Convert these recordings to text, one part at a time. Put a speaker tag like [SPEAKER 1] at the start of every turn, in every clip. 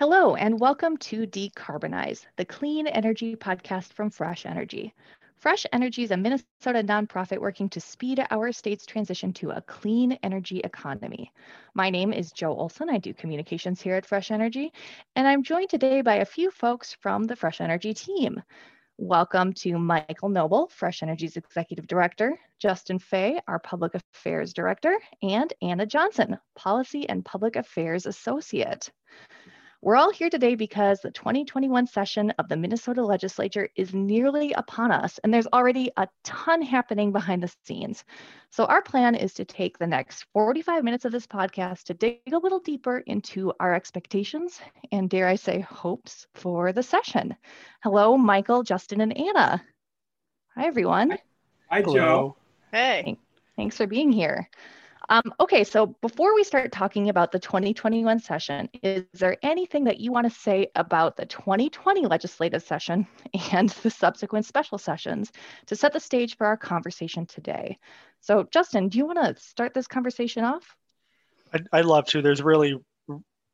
[SPEAKER 1] Hello, and welcome to Decarbonize, the clean energy podcast from Fresh Energy. Fresh Energy is a Minnesota nonprofit working to speed our state's transition to a clean energy economy. My name is Joe Olson. I do communications here at Fresh Energy, and I'm joined today by a few folks from the Fresh Energy team. Welcome to Michael Noble, Fresh Energy's Executive Director, Justin Fay, our Public Affairs Director, and Anna Johnson, Policy and Public Affairs Associate. We're all here today because the 2021 session of the Minnesota legislature is nearly upon us, and there's already a ton happening behind the scenes. So, our plan is to take the next 45 minutes of this podcast to dig a little deeper into our expectations and, dare I say, hopes for the session. Hello, Michael, Justin, and Anna. Hi, everyone.
[SPEAKER 2] Hi, Joe.
[SPEAKER 3] Hey.
[SPEAKER 1] Thanks for being here. Um, okay, so before we start talking about the 2021 session, is there anything that you want to say about the 2020 legislative session and the subsequent special sessions to set the stage for our conversation today? So, Justin, do you want to start this conversation off?
[SPEAKER 2] I'd, I'd love to. There's really,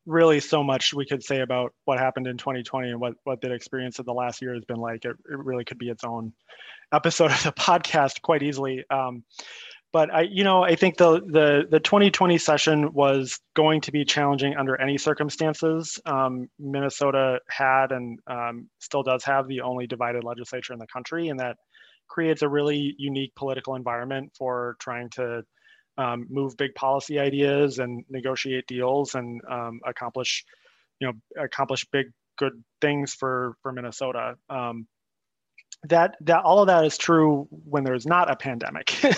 [SPEAKER 2] really so much we could say about what happened in 2020 and what, what that experience of the last year has been like. It, it really could be its own episode of the podcast quite easily. Um, but I, you know, I think the the the 2020 session was going to be challenging under any circumstances. Um, Minnesota had and um, still does have the only divided legislature in the country, and that creates a really unique political environment for trying to um, move big policy ideas and negotiate deals and um, accomplish, you know, accomplish big good things for for Minnesota. Um, that that all of that is true when there's not a pandemic.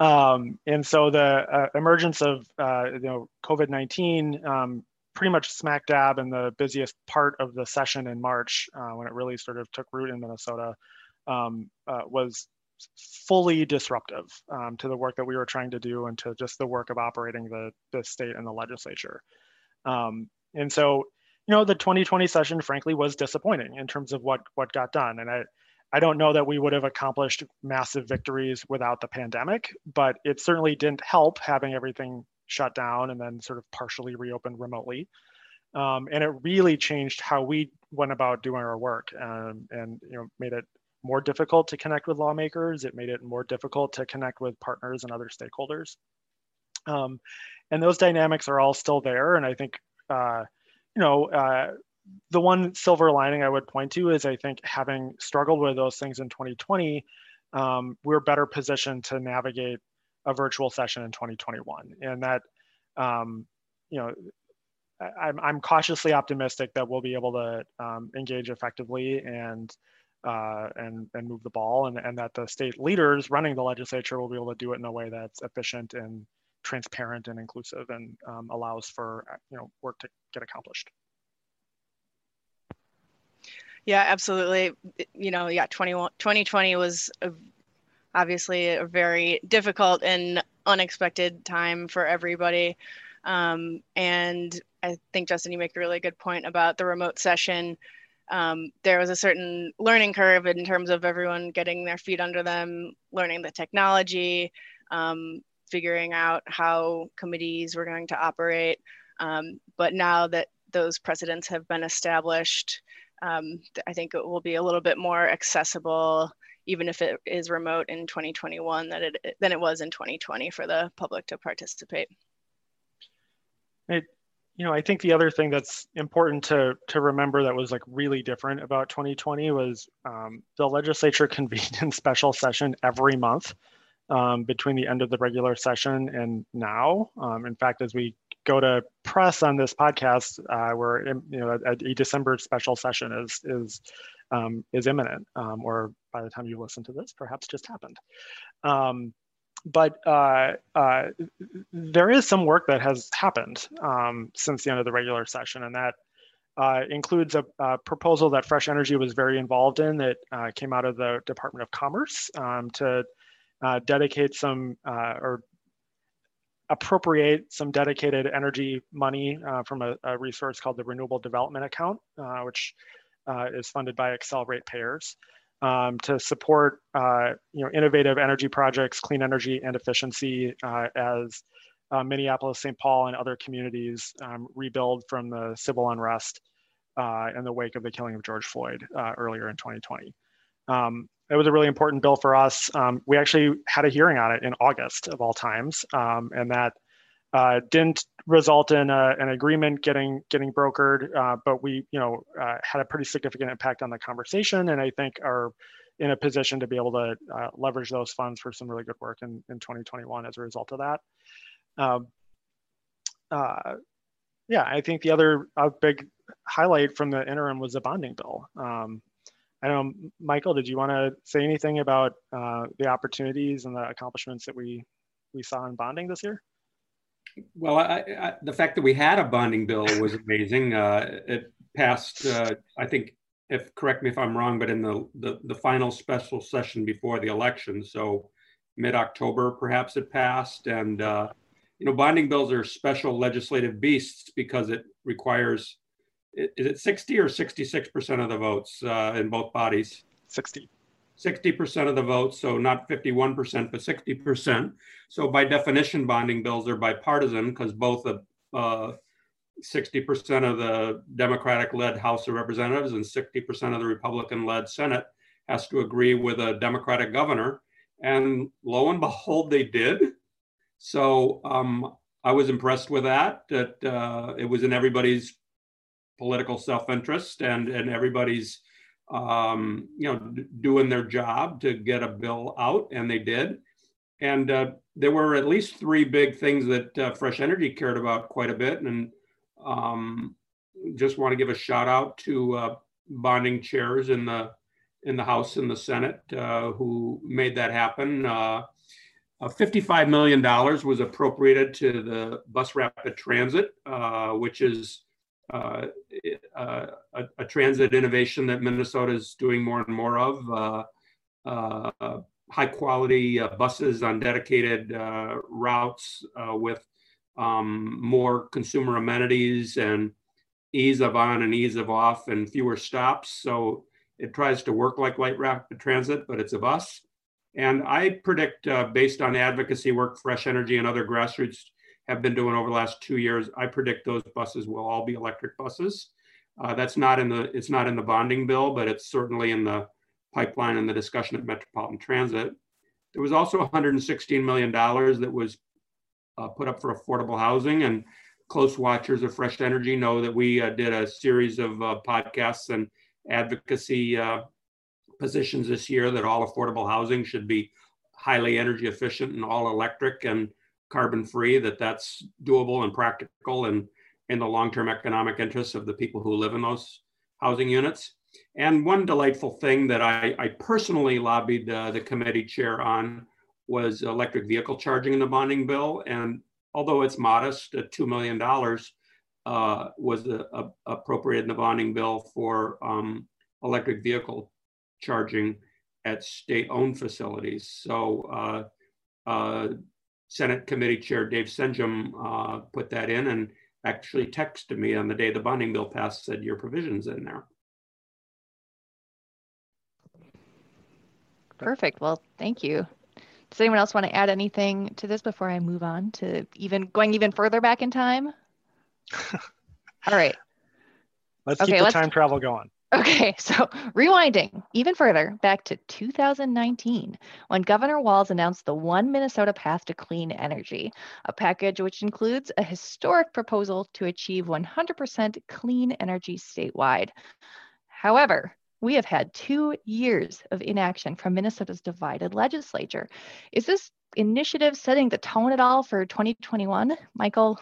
[SPEAKER 2] Um, and so the uh, emergence of uh, you know covid-19 um, pretty much smack dab in the busiest part of the session in march uh, when it really sort of took root in minnesota um, uh, was fully disruptive um, to the work that we were trying to do and to just the work of operating the, the state and the legislature. Um, and so you know the 2020 session frankly was disappointing in terms of what what got done. And i I don't know that we would have accomplished massive victories without the pandemic, but it certainly didn't help having everything shut down and then sort of partially reopened remotely. Um, and it really changed how we went about doing our work um, and you know made it more difficult to connect with lawmakers. It made it more difficult to connect with partners and other stakeholders. Um, and those dynamics are all still there. And I think, uh, you know, uh, the one silver lining I would point to is I think having struggled with those things in 2020, um, we're better positioned to navigate a virtual session in 2021. And that, um, you know, I'm, I'm cautiously optimistic that we'll be able to um, engage effectively and uh, and and move the ball, and, and that the state leaders running the legislature will be able to do it in a way that's efficient and transparent and inclusive and um, allows for you know work to get accomplished.
[SPEAKER 3] Yeah, absolutely. You know, yeah, 2020 was a, obviously a very difficult and unexpected time for everybody. Um, and I think, Justin, you make a really good point about the remote session. Um, there was a certain learning curve in terms of everyone getting their feet under them, learning the technology, um, figuring out how committees were going to operate. Um, but now that those precedents have been established, um, I think it will be a little bit more accessible, even if it is remote in 2021 that it, than it was in 2020 for the public to participate.
[SPEAKER 2] It, you know, I think the other thing that's important to, to remember that was like really different about 2020 was um, the legislature convened in special session every month um, between the end of the regular session and now. Um, in fact, as we go to press on this podcast, uh, where you know a, a, December special session is is um, is imminent, um, or by the time you listen to this, perhaps just happened. Um, but uh, uh, there is some work that has happened um, since the end of the regular session, and that uh, includes a, a, proposal that Fresh Energy was very involved in that uh, came out of the Department of Commerce um, to uh, dedicate some uh, or appropriate some dedicated energy money uh, from a, a, resource called the Renewable Development Account, uh, which uh, is funded by Accelerate Ratepayers. Um, to support uh, you know innovative energy projects, clean energy and efficiency as uh, Minneapolis, St. Paul, and other communities um, rebuild from the civil unrest uh, in the wake of the killing of George Floyd uh, earlier in 2020. Um, it was a really important bill for us. Um, we actually had a hearing on it in August of all times, um, and that uh, didn't result in a, an agreement getting getting brokered, uh, but we, you know, uh, had a pretty significant impact on the conversation, and I think are in a position to be able to uh, leverage those funds for some really good work in, in 2021 as a result of that. Um, uh, yeah, I think the other big highlight from the interim was the bonding bill. Um, I don't know, Michael, did you want to say anything about uh, the opportunities and the accomplishments that we we saw in bonding this year?
[SPEAKER 4] Well, I, I, the fact that we had a bonding bill was amazing. Uh, it passed, uh, I think, if correct me if I'm wrong, but in the, the, the final special session before the election, so mid-October perhaps it passed. And uh, you know, bonding bills are special legislative beasts because it requires is it 60 or 66 percent of the votes uh, in both bodies?
[SPEAKER 2] 60.
[SPEAKER 4] 60% of the votes, so not 51%, but 60%. So by definition, bonding bills are bipartisan because both the uh, 60% of the Democratic-led House of Representatives and 60% of the Republican-led Senate has to agree with a Democratic governor. And lo and behold, they did. So um, I was impressed with that, that uh, it was in everybody's political self-interest and, and everybody's um, you know, d- doing their job to get a bill out, and they did. And uh, there were at least three big things that uh, Fresh Energy cared about quite a bit, and um, just want to give a shout out to uh, bonding chairs in the in the House and the Senate uh, who made that happen. Uh, $55 million was appropriated to the bus rapid transit, uh, which is uh, uh, a, a, transit innovation that Minnesota is doing more and more of. Uh, uh high quality uh, buses on dedicated routes with um, more consumer amenities and ease of on and ease of off and fewer stops. So it tries to work like light rapid transit, but it's a bus. And I predict, based on advocacy work, Fresh Energy, and other grassroots have been doing over the last two years. I predict those buses will all be electric buses. Uh, that's not in the it's not in the bonding bill, but it's certainly in the pipeline and the discussion at Metropolitan Transit. There was also 116 million dollars that was uh, put up for affordable housing, and close watchers of Fresh Energy know that we uh, did a series of uh, podcasts and advocacy uh, positions this year that all affordable housing should be highly energy efficient and all electric and carbon free, that that's doable and practical and in the long-term economic interests of the people who live in those housing units. And one delightful thing that I, I personally lobbied uh, the committee chair on was electric vehicle charging in the bonding bill. And although it's modest at $2 million, uh, was a, a appropriated in the bonding bill for um, electric vehicle charging at state-owned facilities. So uh, uh Senate Committee Chair Dave Senjem uh, put that in and actually texted me on the day the bonding bill passed, said your provision's in there.
[SPEAKER 1] Perfect. Well, thank you. Does anyone else want to add anything to this before I move on to even going even further back in time? All right.
[SPEAKER 2] Let's okay, keep the let's, time travel going.
[SPEAKER 1] Okay, so rewinding even further back to 2019, when Governor Walz announced the One Minnesota Path to Clean Energy, a package which includes a historic proposal to achieve 100% clean energy statewide. However, we have had two years of inaction from Minnesota's divided legislature. Is this initiative setting the tone at all for 2021? Michael,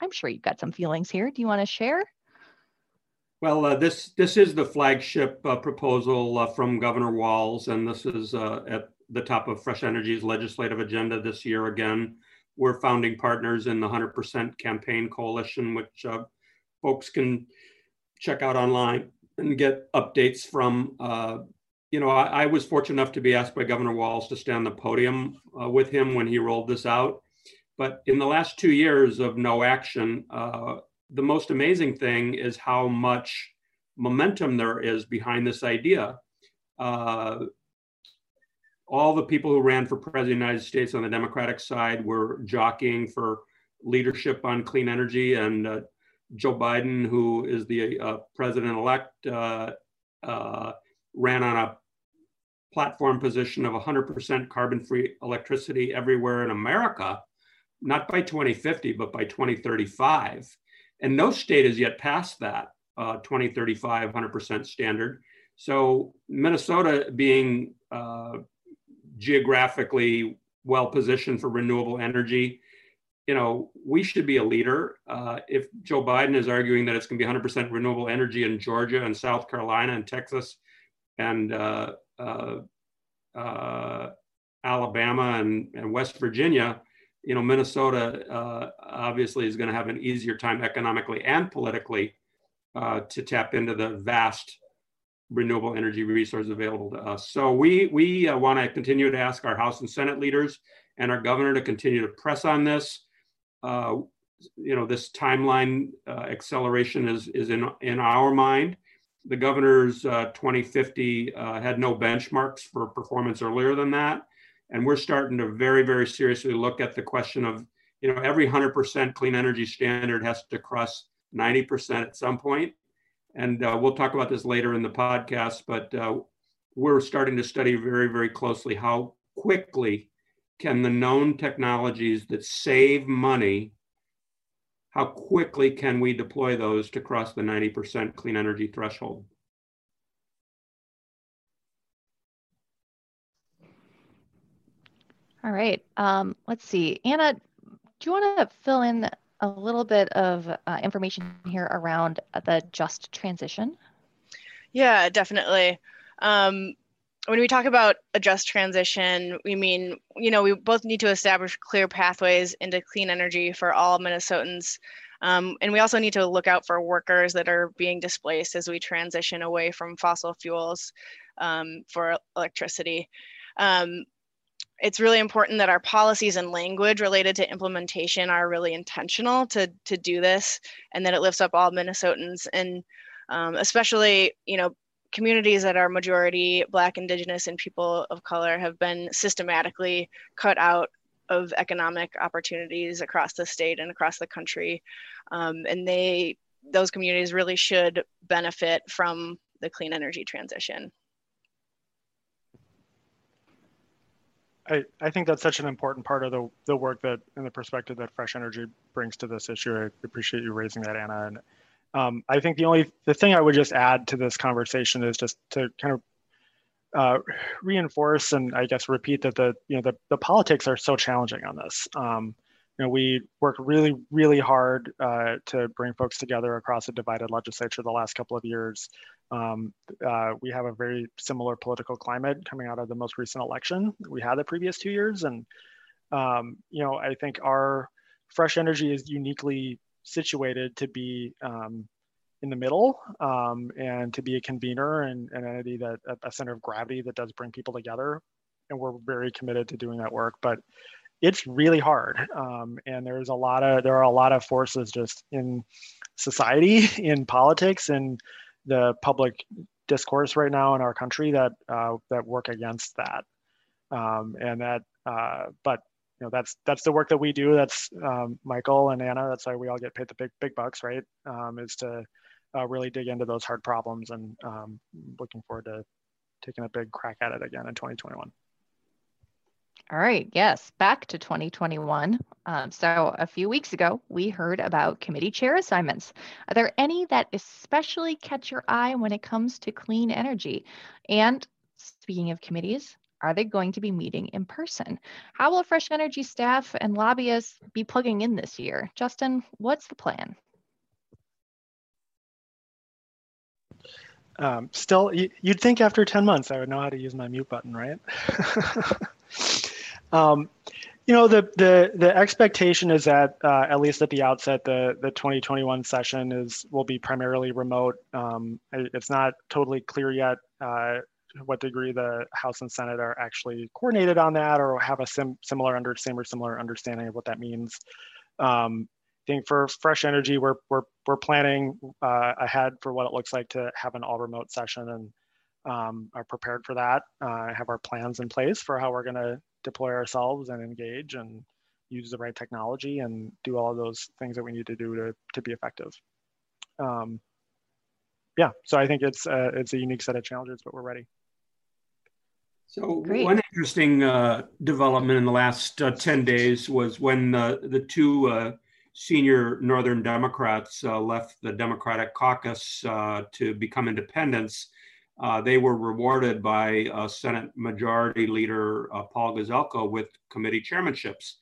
[SPEAKER 1] I'm sure you've got some feelings here. Do you want to share?
[SPEAKER 4] Well, uh, this this is the flagship uh, proposal uh, from Governor Walz, and this is uh, at the top of Fresh Energy's legislative agenda this year. Again, we're founding partners in the 100% Campaign Coalition, which uh, folks can check out online and get updates from. Uh, you know, I, I, was fortunate enough to be asked by Governor Walz to stand the podium with him when he rolled this out. But in the last two years of no action, the most amazing thing is how much momentum there is behind this idea. Uh, all the people who ran for president of the United States on the Democratic side were jockeying for leadership on clean energy. And uh, Joe Biden, who is the uh, president elect, uh, uh, ran on a platform position of 100% carbon free electricity everywhere in America, not by 2050, but by 2035. And no state has yet passed that uh, 2035 100% standard. So Minnesota being uh, geographically well positioned for renewable energy, you know, we should be a leader. Uh, if Joe Biden is arguing that it's going to be 100% renewable energy in Georgia and South Carolina and Texas and uh, uh, uh Alabama and, and, West Virginia, you know, Minnesota uh, obviously is going to have an easier time economically and politically uh, to tap into the vast renewable energy resources available to us. So we, we uh, want to continue to ask our House and Senate leaders and our governor to continue to press on this. Uh, you know, this timeline uh, acceleration is, is in, in our mind. The governor's uh, 2050 uh, had no benchmarks for performance earlier than that. And we're starting to very, very seriously look at the question of, you know, every 100% clean energy standard has to cross 90% at some point and uh, we'll talk about this later in the podcast, but uh, we're starting to study very, very closely how quickly can the known technologies that save money, how quickly can we deploy those to cross the 90% clean energy threshold?
[SPEAKER 1] All right. Um, let's see. Anna, do you want to fill in a little bit of uh, information here around the just transition?
[SPEAKER 3] Yeah, definitely. Um, when we talk about a just transition, we mean, you know, we both need to establish clear pathways into clean energy for all Minnesotans. Um, and we also need to look out for workers that are being displaced as we transition away from fossil fuels um, for electricity. Um, it's really important that our policies and language related to implementation are really intentional to to do this and that it lifts up all minnesotans and um, especially you know communities that are majority black indigenous and people of color have been systematically cut out of economic opportunities across the state and across the country. Um, and they those communities really should benefit from the clean energy transition
[SPEAKER 2] I, I think that's such an important part of the, the work that and the perspective that Fresh Energy brings to this issue. I appreciate you raising that, Anna. And um, I think the only the thing I would just add to this conversation is just to kind of uh, reinforce and I guess repeat that the you know the, the politics are so challenging on this. Um, you know, we worked really, really hard uh, to bring folks together across a divided legislature the last couple of years. Um, uh, we have a very similar political climate coming out of the most recent election we had the previous two years. And, um, you know, I think our fresh energy is uniquely situated to be um, in the middle um, and to be a convener and an entity that a center of gravity that does bring people together. And we're very committed to doing that work. But it's really hard um, and there's a lot of there are a lot of forces just in society in politics in the public discourse right now in our country that uh, that work against that. Um, and that uh, but you know that's that's the work that we do. That's um, michael and anna that's why we all get paid the big big bucks right? Um, is to uh, really dig into those hard problems and um, looking forward to taking a big crack at it again in 2021
[SPEAKER 1] all right, yes, back to 2021. Um, so, a few weeks ago, we heard about committee chair assignments. Are there any that especially catch your eye when it comes to clean energy? And speaking of committees, are they going to be meeting in person? How will Fresh Energy staff and lobbyists be plugging in this year? Justin, what's the plan?
[SPEAKER 2] Um, still, you'd think after 10 months I would know how to use my mute button, right? Um, you know, the the the expectation is that uh, at least at the outset, the the 2021 session is will be primarily remote. Um, it's not totally clear yet uh, what degree the House and Senate are actually coordinated on that or have a sim- similar under same or similar understanding of what that means. Um, I think for fresh energy, we're we're we're planning uh, ahead for what it looks like to have an all remote session and um, are prepared for that. Uh, have our plans in place for how we're going to deploy ourselves and engage and use the right technology and do all those things that we need to do to, to be effective. Um, yeah, so I think it's uh, it's a unique set of challenges, but we're ready.
[SPEAKER 4] So Great. one interesting uh, development in the last uh, 10 days was when uh, the two uh, senior Northern Democrats uh, left the Democratic caucus uh, to become independents. They were rewarded by Senate Majority Leader Paul Gazelka with committee chairmanships.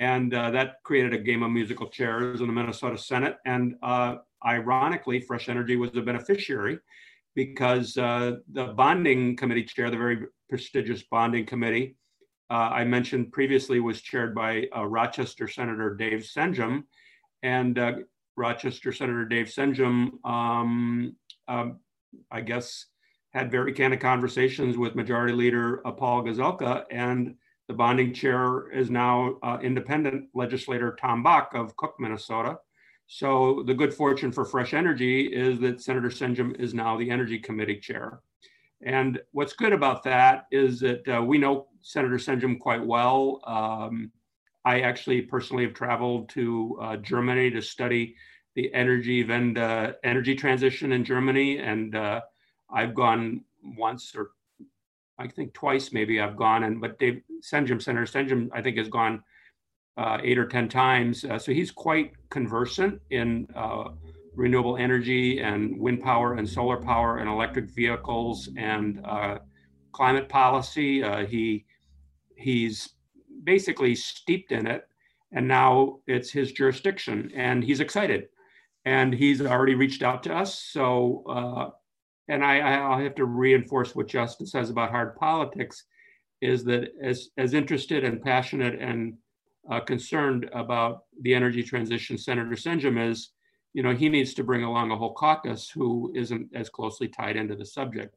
[SPEAKER 4] And that created a game of musical chairs in the Minnesota Senate. And ironically, Fresh Energy was the beneficiary because uh, the bonding committee chair, the very prestigious bonding committee, uh, I mentioned previously was chaired by uh, Rochester Senator Dave Senjem. And uh, Rochester Senator Dave Senjem, um, um, I guess, had very candid conversations with Majority Leader uh, Paul Gazelka. And the bonding chair is now uh, independent legislator Tom Bakk of Cook, Minnesota. So the good fortune for Fresh Energy is that Senator Senjem is now the Energy Committee chair. And what's good about that is that uh, we know Senator Senjem quite well. Um, I actually personally have traveled to uh, Germany to study the Energiewende, energy transition in Germany, and uh, I've gone once or I think twice maybe I've gone, and but Dave Senjem, Senator Senjem, I think has gone uh, eight or 10 times. Uh, so he's quite conversant in uh, renewable energy and wind power and solar power and electric vehicles and uh, climate policy. Uh, he he's basically steeped in it, and now it's his jurisdiction, and he's excited, and he's already reached out to us. So, uh, and I, I have to reinforce what Justin says about hard politics, is that as as interested and passionate and uh, concerned about the energy transition Senator Senjem is, you know, he needs to bring along a whole caucus who isn't as closely tied into the subject.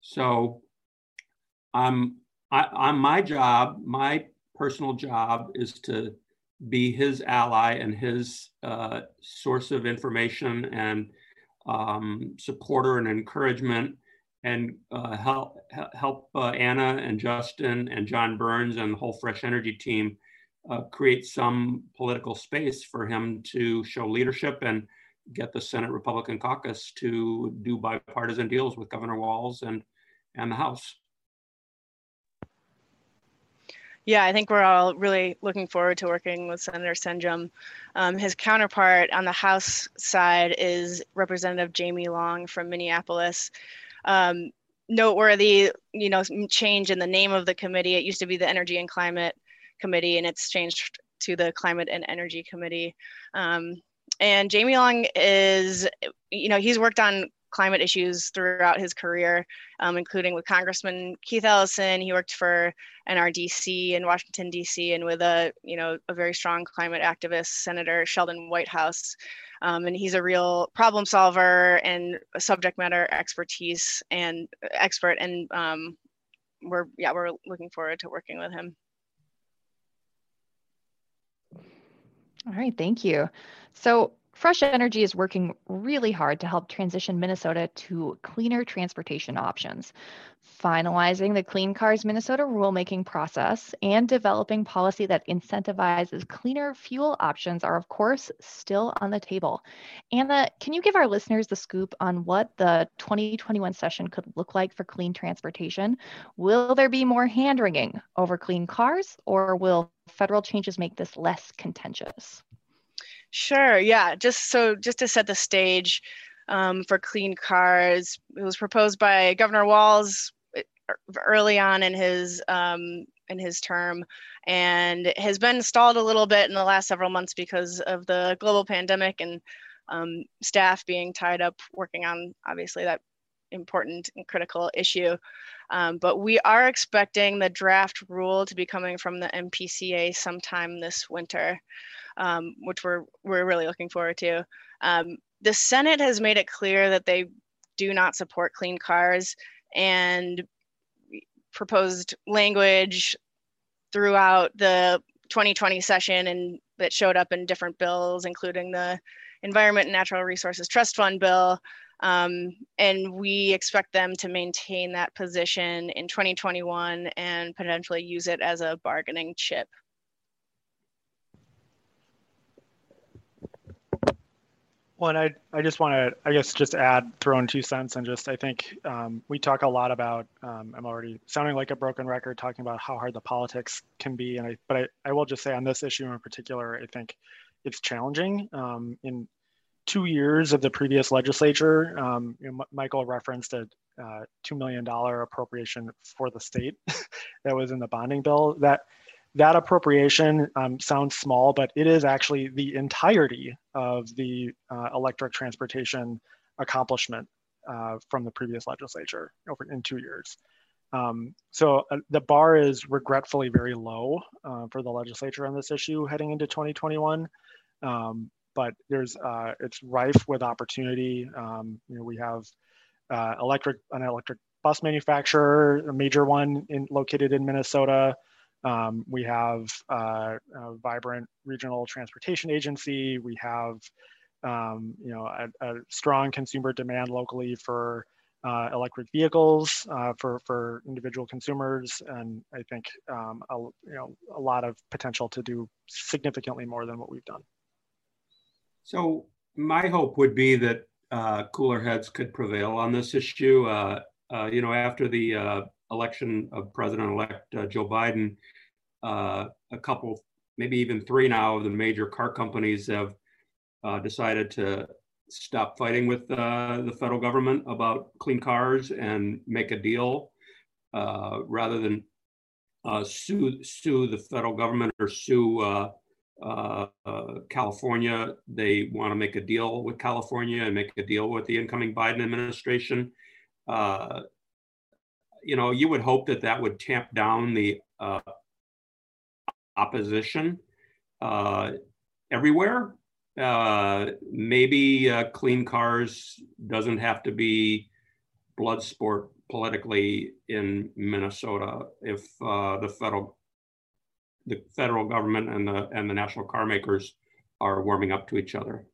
[SPEAKER 4] So I'm, I'm my job, my personal job is to be his ally and his uh, source of information and um, supporter and encouragement and uh, help help uh, Anna and Justin and John Burns and the whole Fresh Energy team uh, create some political space for him to show leadership and get the Senate Republican caucus to do bipartisan deals with Governor Walz and, and the House.
[SPEAKER 3] Yeah, I think we're all really looking forward to working with Senator Senjem. Um, his counterpart on the House side is Representative Jamie Long from Minneapolis. Um, noteworthy, you know, change in the name of the committee. It used to be the Energy and Climate committee and it's changed to the climate and energy committee um, and jamie long is you know he's worked on climate issues throughout his career um, including with congressman keith ellison. He worked for nrdc in washington d.c and with a you know a very strong climate activist senator sheldon whitehouse. Um, and he's a real problem solver and subject matter expertise and expert. And um, we're yeah we're looking forward to working with him.
[SPEAKER 1] All right, thank you. So Fresh Energy is working really hard to help transition Minnesota to cleaner transportation options, finalizing the Clean Cars Minnesota rulemaking process and developing policy that incentivizes cleaner fuel options are, of course, still on the table. Anna, can you give our listeners the scoop on what the 2021 session could look like for clean transportation? Will there be more hand wringing over clean cars, or will federal changes make this less contentious?
[SPEAKER 3] Sure. Yeah. Just so, just to set the stage um, for clean cars, it was proposed by Governor Walz eh, early on in his um, in his term, and has been stalled a little bit in the last several months because of the global pandemic and um, staff being tied up working on obviously that important and critical issue. Um, but we are expecting the draft rule to be coming from the MPCA sometime this winter um, which we're we're really looking forward to. Um, the Senate has made it clear that they do not support clean cars and proposed language throughout the 2020 session and that showed up in different bills, including the Environment and Natural Resources Trust Fund bill. Um, and we expect them to maintain that position in 2021 and potentially use it as a bargaining chip.
[SPEAKER 2] Well, and I, I just want to, I guess, just add, throw in two cents, and just I think um, we talk a lot about. Um, I'm already sounding like a broken record talking about how hard the politics can be, and I, but I, I will just say on this issue in particular, I think it's challenging um, in two years of the previous legislature, um, you know, Michael referenced a uh, $2 million appropriation for the state that was in the bonding bill. That that appropriation um, sounds small, but it is actually the entirety of the uh, electric transportation accomplishment uh, from the previous legislature over in two years. Um, so uh, the bar is regretfully very low uh, for the legislature on this issue heading into 2021. Um, but there's uh, it's rife with opportunity. Um, you know, we have uh, electric an electric bus manufacturer, a major one in, located in Minnesota. Um, we have uh, a vibrant regional transportation agency. We have, um, you know, a, a, strong consumer demand locally for uh, electric vehicles uh, for for individual consumers, and I think um, a, you know a lot of potential to do significantly more than what we've done.
[SPEAKER 4] So my hope would be that uh, cooler heads could prevail on this issue. Uh, uh, you know, after the election of President-elect uh, Joe Biden, uh, a couple, maybe even three now of the major car companies have uh, decided to stop fighting with uh, the federal government about clean cars and make a deal uh, rather than uh, sue sue the federal government or sue. California, they want to make a deal with California and make a deal with the incoming Biden administration uh, you know, you would hope that that would tamp down the uh, opposition uh, everywhere. Uh, maybe uh, clean cars doesn't have to be blood sport politically in Minnesota if uh, the federal the federal government and the and the national car makers are warming up to each other.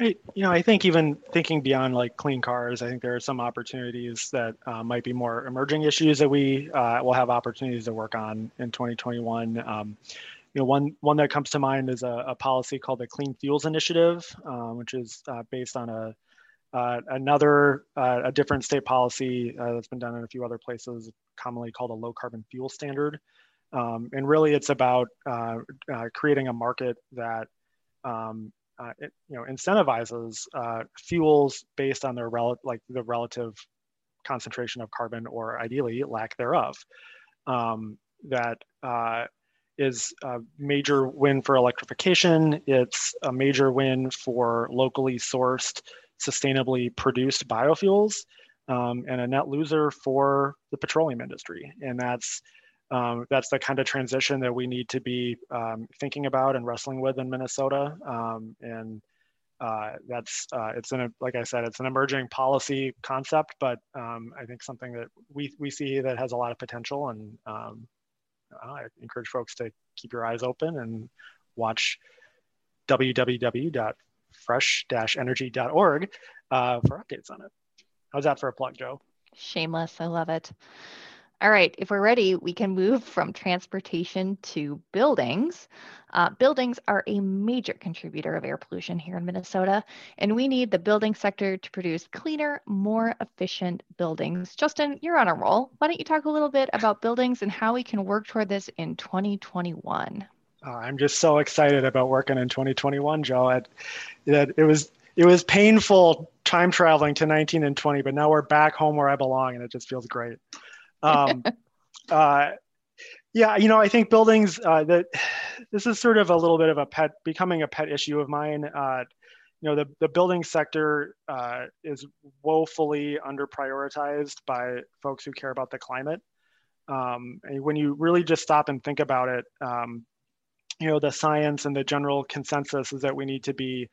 [SPEAKER 2] I, you know, I think even thinking beyond like clean cars, I think there are some opportunities that uh, might be more emerging issues that we uh, will have opportunities to work on in 2021. Um, you know, one one that comes to mind is a, a policy called the Clean Fuels Initiative, uh, which is uh, based on a uh, another uh, a different state policy that's been done in a few other places, commonly called a low carbon fuel standard. Um, and really, it's about creating a market that um, uh, it, you know incentivizes uh, fuels based on their rel- like the relative concentration of carbon or ideally lack thereof. Um, that uh, is a major win for electrification. It's a major win for locally sourced, sustainably produced biofuels, um, and a net loser for the petroleum industry. And that's um, that's the kind of transition that we need to be um, thinking about and wrestling with in Minnesota. Um, and uh, that's uh, it's an like I said, it's an emerging policy concept, but um, I think something that we we see that has a lot of potential. And um, I encourage folks to keep your eyes open and watch www.fresh-energy.org uh, for updates on it. How's that for a plug, Joe?
[SPEAKER 1] Shameless. I love it. All right, if we're ready, we can move from transportation to buildings. Uh, buildings are a major contributor of air pollution here in Minnesota, and we need the building sector to produce cleaner, more efficient buildings. Justin, you're on a roll. Why don't you talk a little bit about buildings and how we can work toward this in 2021? Uh,
[SPEAKER 2] I'm just so excited about working in 2021, Joe. It, it, it was it was painful time traveling to 19 and 20, but now we're back home where I belong, and it just feels great. Um, uh, yeah, you know, I think buildings uh, that this is sort of a little bit of a pet, becoming a pet issue of mine. Uh, you know, the, the building sector uh, is woefully under prioritized by folks who care about the climate. Um, and when you really just stop and think about it, um, you know, the science and the general consensus is that we need to be,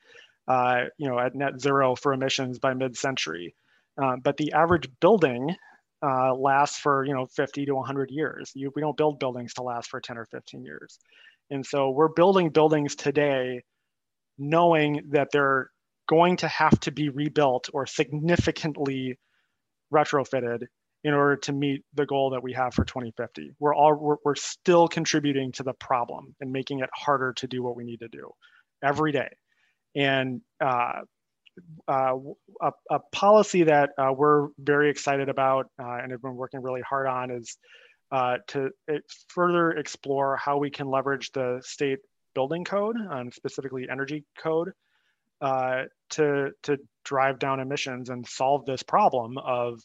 [SPEAKER 2] uh, you know, at net zero for emissions by mid-century. Uh, but the average building uh, lasts for you know 50 to 100 years. You, we don't build buildings to last for 10 or 15 years, and so we're building buildings today, knowing that they're going to have to be rebuilt or significantly retrofitted in order to meet the goal that we have for 2050. We're all we're, we're still contributing to the problem and making it harder to do what we need to do every day. And uh, uh, a, a, policy that uh, we're very excited about uh, and have been working really hard on is uh, to further explore how we can leverage the state building code, and specifically energy code, to, to drive down emissions and solve this problem of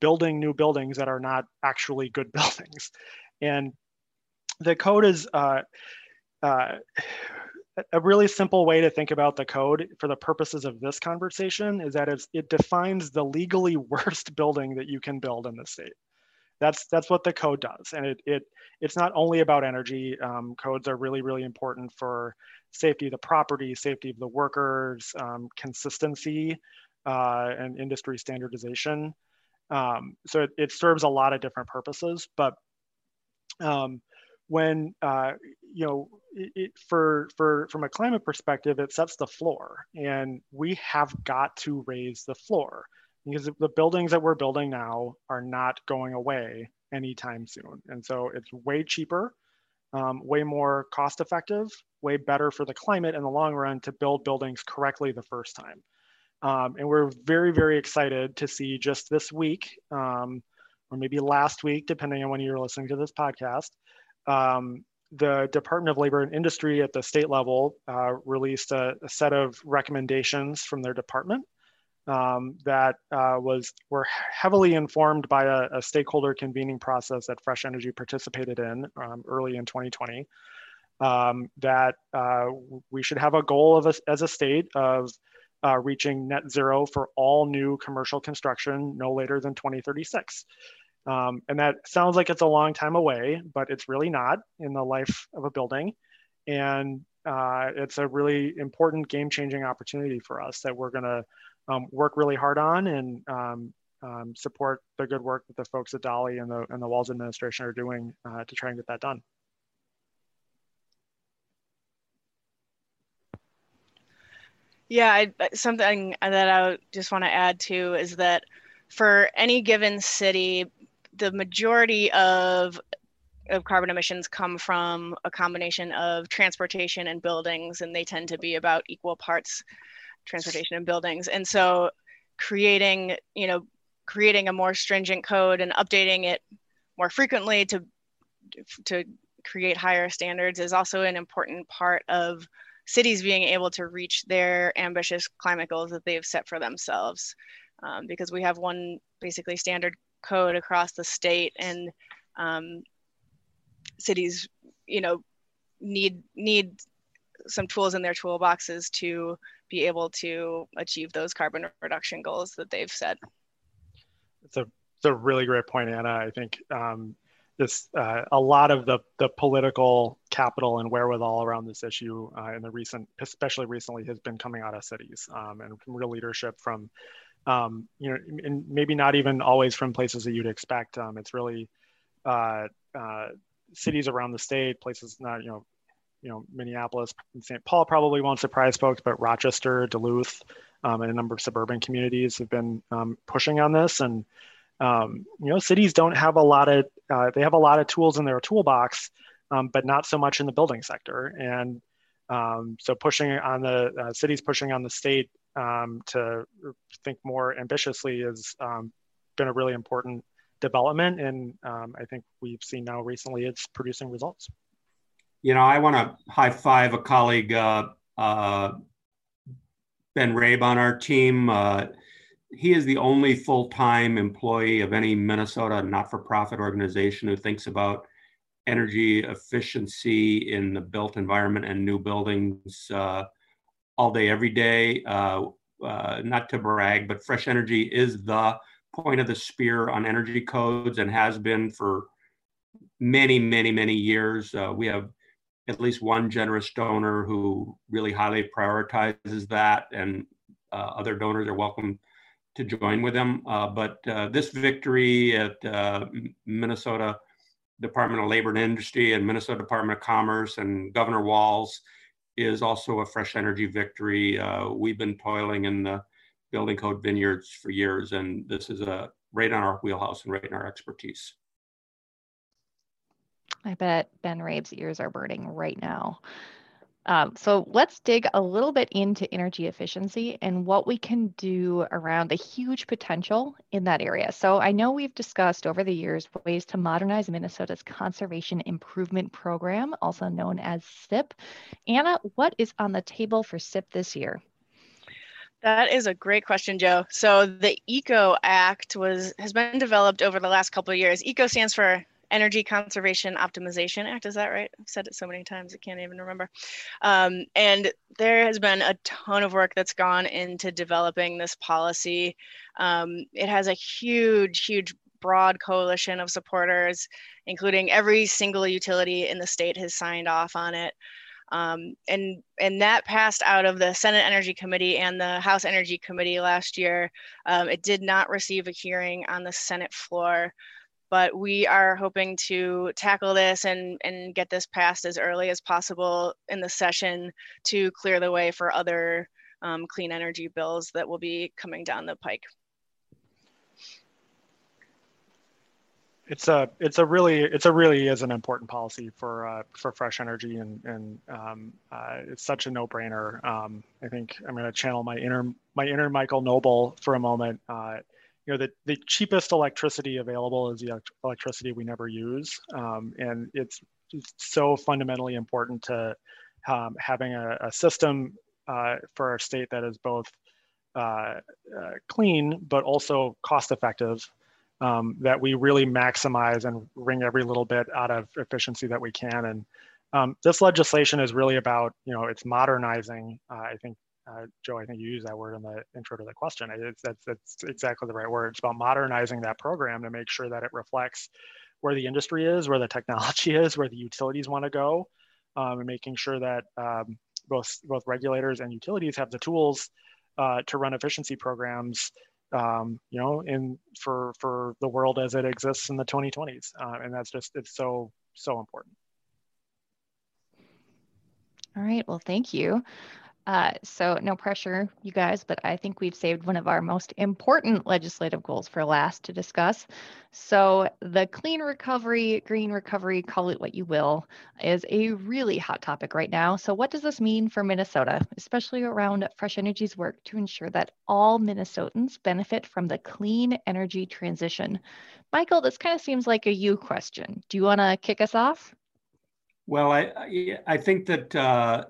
[SPEAKER 2] building new buildings that are not actually good buildings. And the code is uh, a really simple way to think about the code for the purposes of this conversation is that it defines the legally worst building that you can build in the state. That's that's what the code does, and it it it's not only about energy. Um, codes are really really important for safety of the property, safety of the workers, um, consistency, uh, and industry standardization. Um, so it, it serves a lot of different purposes, but um, when uh, you know it, for for from a climate perspective it sets the floor and we have got to raise the floor because the buildings that we're building now are not going away anytime soon and so it's way cheaper um, way more cost effective way better for the climate in the long run to build buildings correctly the first time. Um, and we're very very excited to see just this week um, or maybe last week depending on when you're listening to this podcast um, the Department of Labor and Industry at the state level uh, released a, a, set of recommendations from their department um, that uh, was were heavily informed by a, a, stakeholder convening process that Fresh Energy participated in um, early in 2020. Um, that uh, we should have a goal of a, as a state of uh, reaching net zero for all new commercial construction no later than 2036. Um, and that sounds like it's a long time away, but it's really not in the life of a building. And uh, it's a really important game changing opportunity for us that we're going to um, work really hard on and um, um, support the good work that the folks at DOLI and the, and the Walz administration are doing uh, to try and get that done.
[SPEAKER 3] Yeah, I, something that I just want to add to is that for any given city, the majority of of carbon emissions come from a combination of transportation and buildings and they tend to be about equal parts transportation and buildings. And so creating you know creating a more stringent code and updating it more frequently to to create higher standards is also an important part of cities being able to reach their ambitious climate goals that they've set for themselves. Um, because we have one basically standard code across the state and um, cities you know need need some tools in their toolboxes to be able to achieve those carbon reduction goals that they've set.
[SPEAKER 2] It's a it's a really great point anna. I think um, this uh, a lot of the the political capital and wherewithal around this issue uh, in the recent especially recently has been coming out of cities um, and real leadership from um, you know, and maybe not even always from places that you'd expect. Um, it's really uh, uh, cities around the state, places not, you know, you know, Minneapolis and St. Paul probably won't surprise folks, but Rochester, Duluth, um, and a number of suburban communities have been um, pushing on this. And um, you know, cities don't have a lot of uh, they have a lot of tools in their toolbox, um, but not so much in the building sector. And so pushing on the uh, cities pushing on the state um, to think more ambitiously has um, been a really important development. And um, I think we've seen now recently it's producing results.
[SPEAKER 4] You know, I want to high five a colleague, uh, uh, Ben Rabe on our team. Uh, he is the only full time employee of any Minnesota not for profit organization who thinks about energy efficiency in the built environment and new buildings uh, all day, every day. Uh, uh, not to brag, but Fresh Energy is the point of the spear on energy codes and has been for many, many, many years. Uh, we have at least one generous donor who really highly prioritizes that, and uh, other donors are welcome to join with them. Uh, but uh, this victory at Minnesota Department of Labor and Industry and Minnesota Department of Commerce and Governor Walz is also a fresh energy victory. Uh, we've been toiling in the building code vineyards for years, and this is a right on our wheelhouse and right in our expertise.
[SPEAKER 1] I bet Ben Rabe's ears are burning right now. Um, so let's dig a little bit into energy efficiency and what we can do around the huge potential in that area. So I know we've discussed over the years ways to modernize Minnesota's Conservation Improvement Program, also known as CIP. Anna, what is on the table for CIP this year?
[SPEAKER 3] That is a great question, Joe. So the ECO Act was has been developed over the last couple of years. ECO stands for Energy Conservation Optimization Act. Is that right? I've said it so many times I can't even remember. Um, and there has been a ton of work that's gone into developing this policy. Um, it has a huge, huge, broad coalition of supporters, including every single utility in the state has signed off on it. Um, and and that passed out of the Senate Energy Committee and the House Energy Committee last year. Um, it did not receive a hearing on the Senate floor but we are hoping to tackle this and, and get this passed as early as possible in the session to clear the way for other um, clean energy bills that will be coming down the pike.
[SPEAKER 2] It's a it's a really it's a really is an important policy for uh, for fresh energy and and um, uh, it's such a no brainer. Um, I think I'm going to channel my inner my inner Michael Noble for a moment. Uh, you know, the, the cheapest electricity available is the electricity we never use. Um, and it's, so fundamentally important to um, having a, a system uh, for our state that is both uh, uh, clean, but also cost effective, um, that we really maximize and wring every little bit out of efficiency that we can. And um, this legislation is really about, you know, it's modernizing, uh, I think, uh, Joe, I think you used that word in the intro to the question. It's, that's, that's exactly the right word. It's about modernizing that program to make sure that it reflects where the industry is, where the technology is, where the utilities want to go, um, and making sure that um, both both regulators and utilities have the tools uh, to run efficiency programs. Um, you know, in for for the world as it exists in the 2020s, uh, and that's just it's so so important.
[SPEAKER 1] All right. Well, thank you. Uh, so no pressure, you guys, but I think we've saved one of our most important legislative goals for last to discuss. So the clean recovery, green recovery, call it what you will, is a really hot topic right now. So what does this mean for Minnesota, especially around Fresh Energy's work to ensure that all Minnesotans benefit from the clean energy transition? Michael, this kind of seems like a you question. Do you want to kick us off?
[SPEAKER 4] Well, I I think that uh,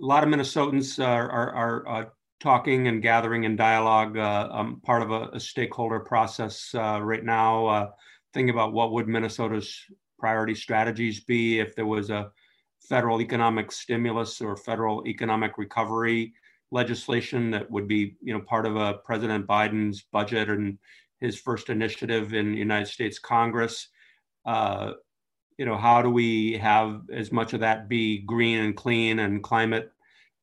[SPEAKER 4] a lot of Minnesotans are, are, are uh, talking and gathering in dialogue, uh, um, part of a, a stakeholder process uh, right now, uh, thinking about what would Minnesota's priority strategies be if there was a federal economic stimulus or federal economic recovery legislation that would be, you know, part of a President Biden's budget and his first initiative in United States Congress. Uh, you know, how do we have as much of that be green and clean and climate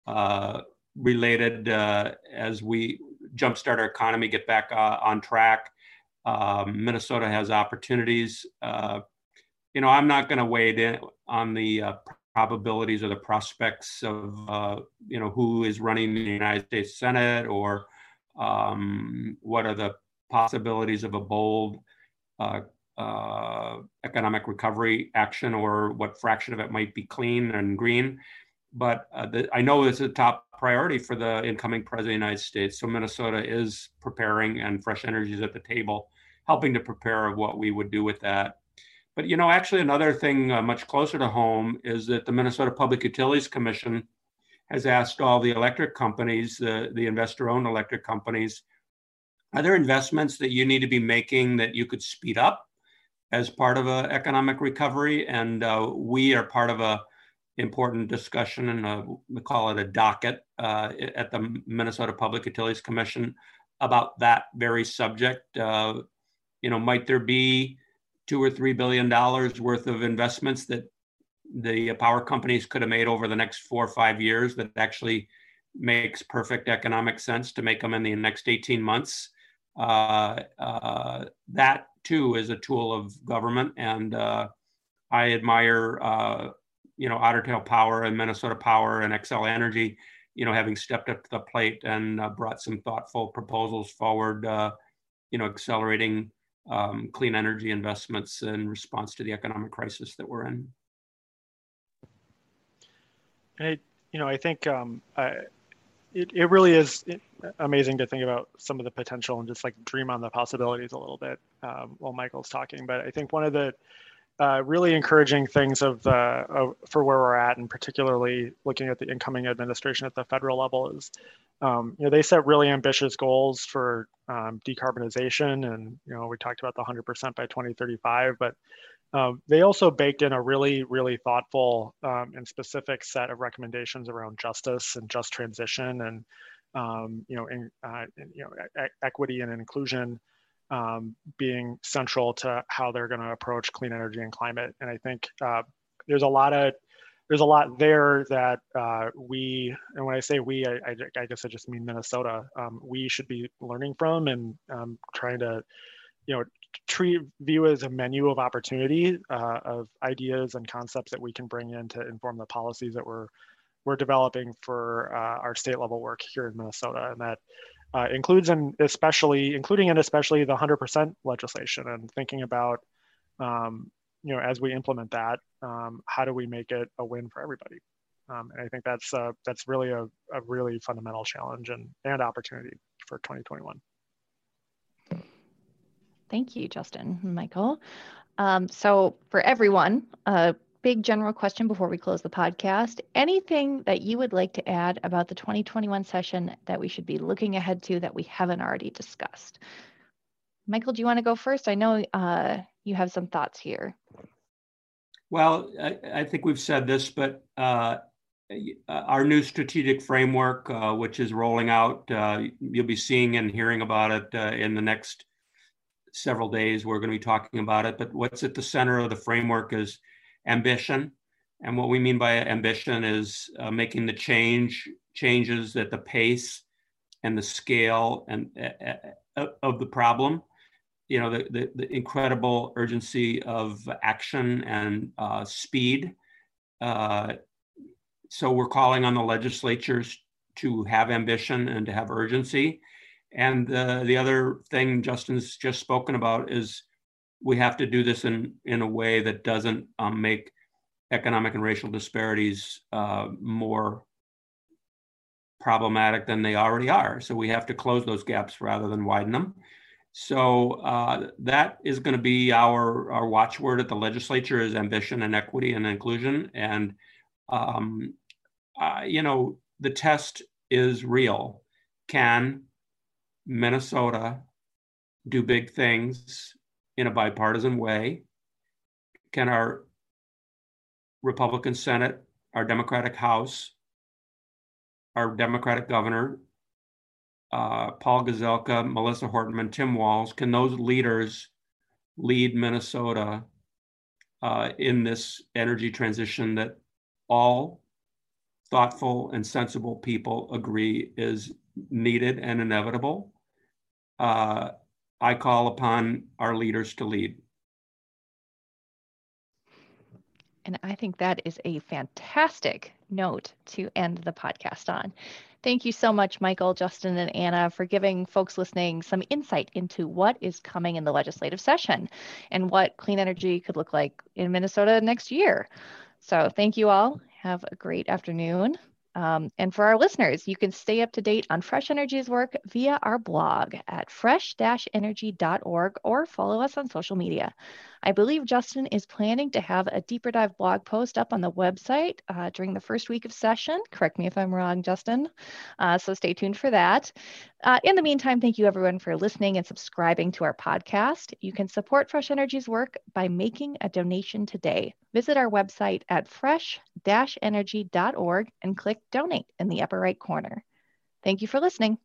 [SPEAKER 4] uh, related uh, as we jumpstart our economy, get back uh, on track? Um, Minnesota has opportunities. Uh, you know, I'm not going to wade in on the uh, probabilities or the prospects of, uh, you know, who is running the United States Senate or um, what are the possibilities of a bold uh, economic recovery action or what fraction of it might be clean and green. But uh, the, I know it's a top priority for the incoming president of the United States. So Minnesota is preparing, and Fresh Energy is at the table, helping to prepare what we would do with that. But you know, actually, another thing uh, much closer to home is that the Minnesota Public Utilities Commission has asked all the electric companies, the, the investor-owned electric companies, are there investments that you need to be making that you could speed up as part of an economic recovery, and uh, we are part of a important discussion, and we call it a docket uh, at the Minnesota Public Utilities Commission about that very subject. Uh, you know, might there be two or three billion dollars worth of investments that the power companies could have made over the next four or five years that actually makes perfect economic sense to make them in the next 18 months? Uh, uh, that too is a tool of government. And uh, I admire, you know, Otter Tail Power and Minnesota Power and Xcel Energy, you know, having stepped up to the plate and uh, brought some thoughtful proposals forward, uh, you know, accelerating um, clean energy investments in response to the economic crisis that we're in.
[SPEAKER 2] Hey, you know, I think um, I, it, it really is amazing to think about some of the potential and just like dream on the possibilities a little bit um, while Michael's talking. But I think one of the uh, really encouraging things of the of, for where we're at, and particularly looking at the incoming administration at the federal level, is um, you know they set really ambitious goals for um, decarbonization, and you know we talked about the 100% by 2035, but um, they also baked in a really, really thoughtful um, and specific set of recommendations around justice and just transition, and um, you know, in, uh, you know, e- equity and inclusion um, being central to how they're going to approach clean energy and climate. And I think uh, there's a lot of there's a lot there that uh, we, and when I say we, I, I, I guess I just mean Minnesota. Um, we should be learning from and um, trying to, you know, treat view as a menu of opportunity uh, of ideas and concepts that we can bring in to inform the policies that we're we're developing for uh, our state level work here in Minnesota, and that uh, includes and especially including and especially the 100% legislation and thinking about um, you know as we implement that um, how do we make it a win for everybody? Um, and i think that's uh, that's really a, a really fundamental challenge and, and opportunity for 2021
[SPEAKER 1] Thank you, Justin Michael. Um, so, for everyone, a big general question before we close the podcast anything that you would like to add about the 2021 session that we should be looking ahead to that we haven't already discussed? Michael, do you want to go first? I know uh, you have some thoughts here.
[SPEAKER 4] Well, I, I think we've said this, but uh, our new strategic framework, uh, which is rolling out, uh, you'll be seeing and hearing about it uh, in the next several days. We're going to be talking about it. But what's at the center of the framework is ambition. And what we mean by ambition is uh, making the change changes at the pace and the scale and uh, uh of the problem. You know, the, the, the incredible urgency of action and uh, speed. Uh, so we're calling on the legislatures to have ambition and to have urgency. And uh, the other thing Justin's just spoken about is we have to do this in, in a way that doesn't um, make economic and racial disparities uh, more problematic than they already are. So we have to close those gaps rather than widen them. So uh, that is going to be our, our watchword at the legislature is ambition and equity and inclusion. And, um, uh, you know, the test is real. Can Minnesota do big things in a bipartisan way? Can our Republican Senate, our Democratic House, our Democratic governor, uh, Paul Gazelka, Melissa Hortman, Tim Walz, can those leaders lead Minnesota uh, in this energy transition that all thoughtful and sensible people agree is needed and inevitable? Uh, I call upon our leaders to lead.
[SPEAKER 1] And I think that is a fantastic note to end the podcast on. Thank you so much, Michael, Justin, and Anna, for giving folks listening some insight into what is coming in the legislative session and what clean energy could look like in Minnesota next year. So, thank you all. Have a great afternoon. Um, and for our listeners, you can stay up to date on Fresh Energy's work via our blog at fresh-energy.org or follow us on social media. I believe Justin is planning to have a deeper dive blog post up on the website uh, during the first week of session. Correct me if I'm wrong, Justin. Uh, so stay tuned for that. Uh, in the meantime, thank you everyone for listening and subscribing to our podcast. You can support Fresh Energy's work by making a donation today. Visit our website at fresh-energy.org and click donate in the upper right corner. Thank you for listening.